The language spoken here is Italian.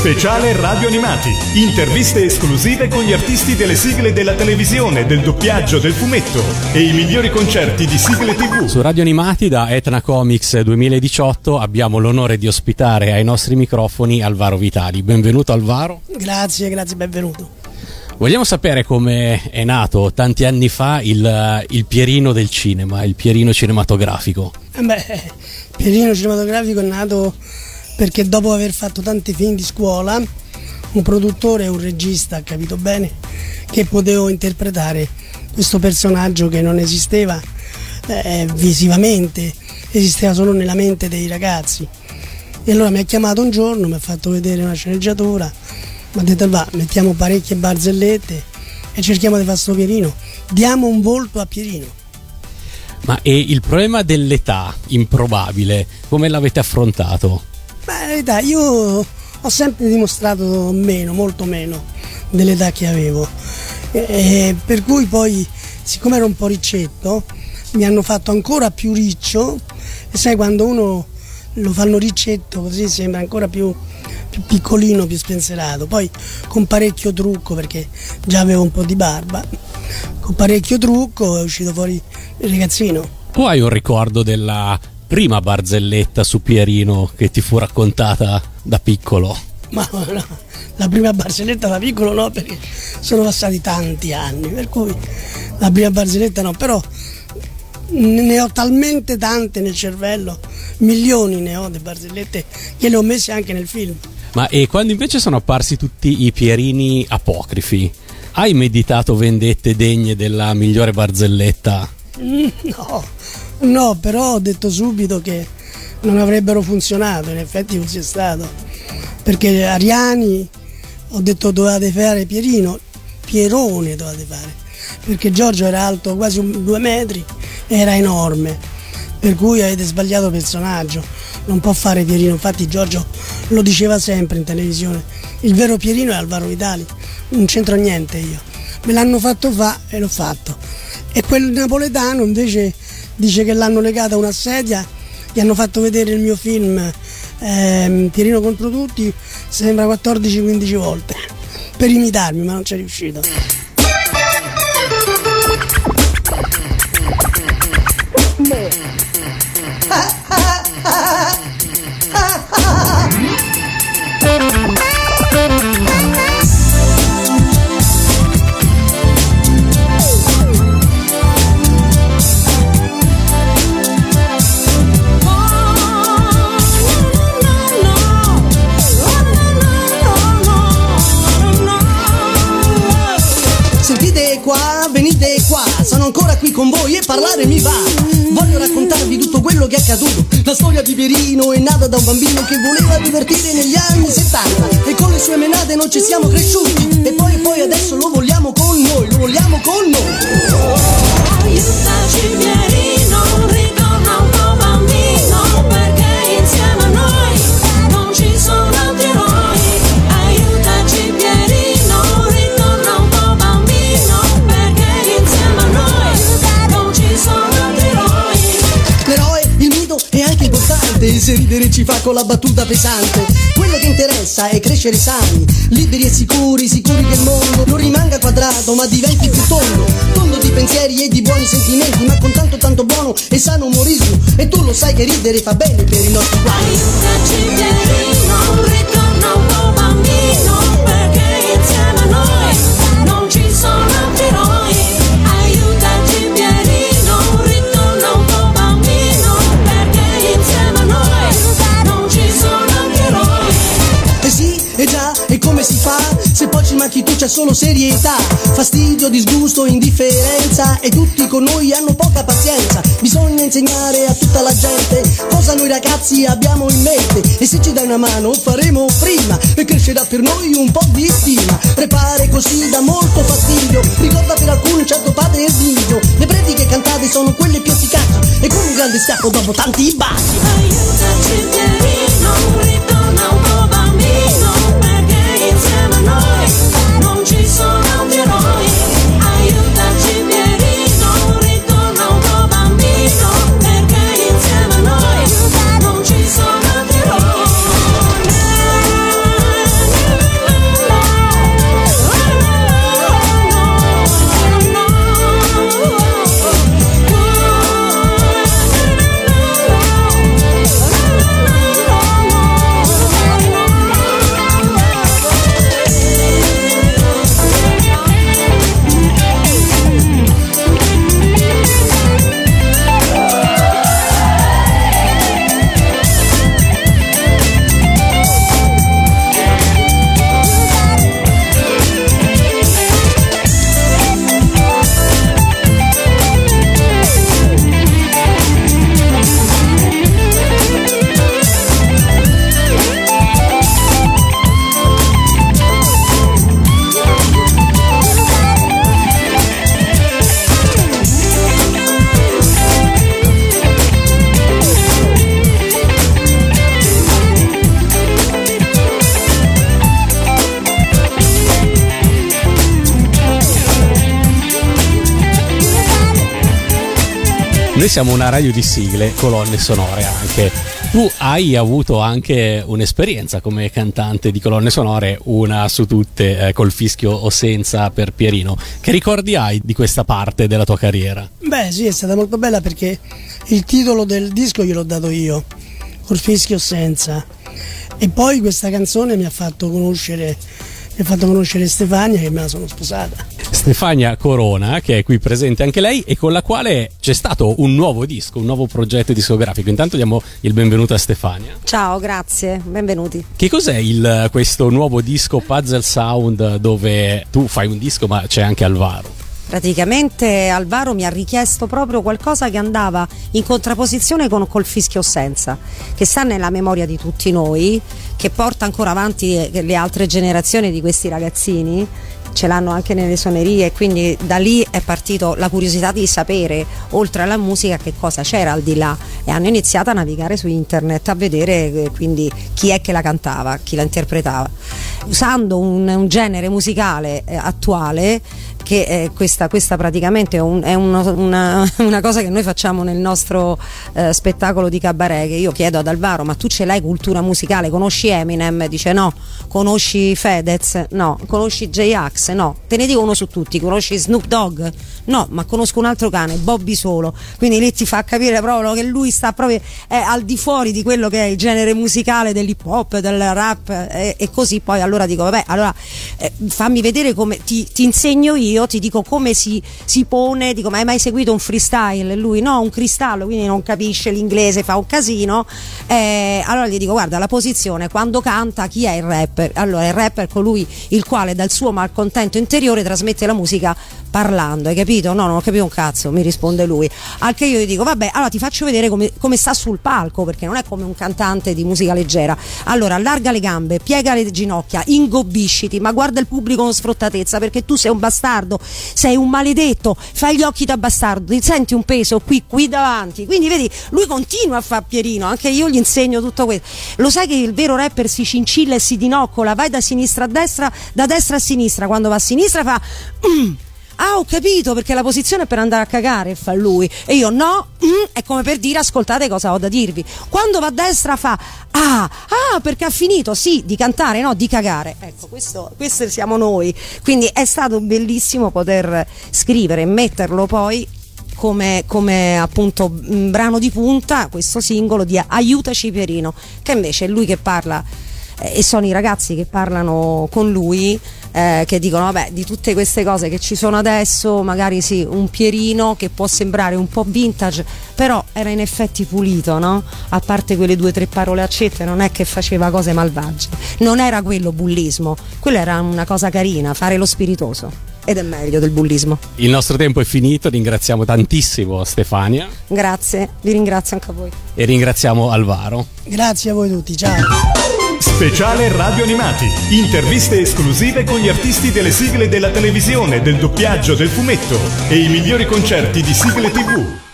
Speciale Radio Animati. Interviste esclusive con gli artisti delle sigle della televisione, del doppiaggio, del fumetto e i migliori concerti di sigle TV. Su Radio Animati da Etna Comics 2018 abbiamo l'onore di ospitare ai nostri microfoni Alvaro Vitali. Benvenuto Alvaro. Grazie, grazie, benvenuto. Vogliamo sapere come è nato tanti anni fa il, il Pierino del cinema, il Pierino cinematografico. Eh beh, il Pierino cinematografico è nato perché dopo aver fatto tanti film di scuola, un produttore e un regista, capito bene, che potevo interpretare questo personaggio che non esisteva eh, visivamente, esisteva solo nella mente dei ragazzi. E allora mi ha chiamato un giorno, mi ha fatto vedere una sceneggiatura, mi ha detto va, mettiamo parecchie barzellette e cerchiamo di fare sto Pierino, diamo un volto a Pierino. Ma e il problema dell'età improbabile, come l'avete affrontato? Beh, in realtà io ho sempre dimostrato meno, molto meno dell'età che avevo. E, per cui poi, siccome ero un po' riccetto, mi hanno fatto ancora più riccio e sai quando uno lo fanno riccetto così sembra ancora più, più piccolino, più spensierato. Poi con parecchio trucco perché già avevo un po' di barba, con parecchio trucco è uscito fuori il ragazzino. Tu hai un ricordo della prima barzelletta su Pierino che ti fu raccontata da piccolo? Ma no, la prima barzelletta da piccolo no, perché sono passati tanti anni, per cui la prima barzelletta no, però ne ho talmente tante nel cervello, milioni ne ho di barzellette che le ho messe anche nel film. Ma e quando invece sono apparsi tutti i Pierini apocrifi, hai meditato vendette degne della migliore barzelletta? Mm, no, no, però ho detto subito che non avrebbero funzionato, in effetti così è stato. Perché Ariani ho detto dovevate fare Pierino, Pierone dovevate fare, perché Giorgio era alto quasi un, due metri era enorme, per cui avete sbagliato personaggio, non può fare Pierino, infatti Giorgio lo diceva sempre in televisione, il vero Pierino è Alvaro Vitali, non c'entro niente io, me l'hanno fatto fa e l'ho fatto. E quel napoletano invece dice che l'hanno legata a una sedia, gli hanno fatto vedere il mio film ehm, Pierino contro tutti, sembra 14-15 volte, per imitarmi, ma non c'è riuscito. Qui con voi e parlare mi va. Voglio raccontarvi tutto quello che è accaduto. La storia di Pierino è nata da un bambino che voleva divertire negli anni 70 e con le sue menate non ci siamo cresciuti. E poi poi adesso lo vogliamo se ridere ci fa con la battuta pesante. Quello che interessa è crescere sani, liberi e sicuri, sicuri che il mondo non rimanga quadrato ma diventi più tondo. Tondo di pensieri e di buoni sentimenti, ma con tanto tanto buono e sano umorismo. E tu lo sai che ridere fa bene per i nostri guai. C'è solo serietà Fastidio, disgusto, indifferenza E tutti con noi hanno poca pazienza. Bisogna insegnare a tutta la gente Cosa noi ragazzi abbiamo in mente E se ci dai una mano faremo prima E crescerà per noi un po' di stima. Prepare così dà molto fastidio Ricorda per alcuni un certo padre e figlio Le prediche cantate sono quelle più efficaci E con un grande scappo dopo tanti baci Noi siamo una radio di sigle, colonne sonore anche. Tu hai avuto anche un'esperienza come cantante di colonne sonore, una su tutte, eh, col fischio o senza per Pierino. Che ricordi hai di questa parte della tua carriera? Beh, sì, è stata molto bella perché il titolo del disco gliel'ho dato io, col fischio o senza. E poi questa canzone mi ha fatto conoscere, mi ha fatto conoscere Stefania che me la sono sposata. Stefania Corona, che è qui presente anche lei e con la quale c'è stato un nuovo disco, un nuovo progetto discografico. Intanto diamo il benvenuto a Stefania. Ciao, grazie, benvenuti. Che cos'è il- questo nuovo disco Puzzle Sound dove tu fai un disco ma c'è anche Alvaro? Praticamente Alvaro mi ha richiesto proprio qualcosa che andava in contrapposizione con col fischio senza, che sta nella memoria di tutti noi, che porta ancora avanti le altre generazioni di questi ragazzini. Ce l'hanno anche nelle suonerie, quindi da lì è partito la curiosità di sapere, oltre alla musica, che cosa c'era al di là. E hanno iniziato a navigare su internet a vedere eh, quindi chi è che la cantava, chi la interpretava. Usando un, un genere musicale eh, attuale che eh, questa, questa praticamente è, un- è uno- una, una cosa che noi facciamo nel nostro eh, spettacolo di cabaret che io chiedo ad Alvaro ma tu ce l'hai cultura musicale? Conosci Eminem? Dice no. Conosci Fedez? No. Conosci J-Ax? No. Te ne dico uno su tutti. Conosci Snoop Dogg? No. Ma conosco un altro cane Bobby Solo. Quindi lì ti fa capire proprio che lui sta proprio è al di fuori di quello che è il genere musicale dell'hip hop del rap eh, e così poi allora dico vabbè allora eh, fammi vedere come ti, ti insegno io ti dico come si, si pone dico ma hai mai seguito un freestyle? Lui no un cristallo quindi non capisce l'inglese fa un casino. Eh, allora gli dico guarda la posizione quando canta chi è il rapper? Allora il rapper è colui il quale dal suo malcontento interiore trasmette la musica parlando hai capito? No non ho capito un cazzo mi risponde lui. Al che io gli dico vabbè allora ti faccio vedere come, come sta sul palco perché non è come un cantante di musica leggera. Allora allarga le gambe piega le ginocchia ingobbisciti ma guarda il pubblico con sfrottatezza perché tu sei un bastardo sei un maledetto fai gli occhi da bastardo ti senti un peso qui qui davanti. Quindi vedi lui continua a fare Pierino anche io gli insegno tutto questo. Lo sai che il vero rapper si cincilla e si dinoccola? Vai da sinistra a destra da destra a sinistra. Quando va a sinistra fa. Ah, ho capito perché la posizione è per andare a cagare, fa lui. E io no, mm, è come per dire ascoltate cosa ho da dirvi. Quando va a destra fa ah, ah, perché ha finito, sì, di cantare, no, di cagare. Ecco, questo, questo siamo noi. Quindi è stato bellissimo poter scrivere e metterlo poi come, come appunto mm, brano di punta questo singolo di Aiutaci Pierino, che invece è lui che parla eh, e sono i ragazzi che parlano con lui eh, che dicono vabbè di tutte queste cose che ci sono adesso magari sì un Pierino che può sembrare un po' vintage però era in effetti pulito no? a parte quelle due o tre parole accette non è che faceva cose malvagie non era quello bullismo quello era una cosa carina fare lo spiritoso ed è meglio del bullismo Il nostro tempo è finito, ringraziamo tantissimo Stefania grazie vi ringrazio anche a voi e ringraziamo Alvaro. Grazie a voi tutti, ciao. Speciale Radio Animati. Interviste esclusive con gli artisti delle sigle della televisione, del doppiaggio, del fumetto e i migliori concerti di sigle TV.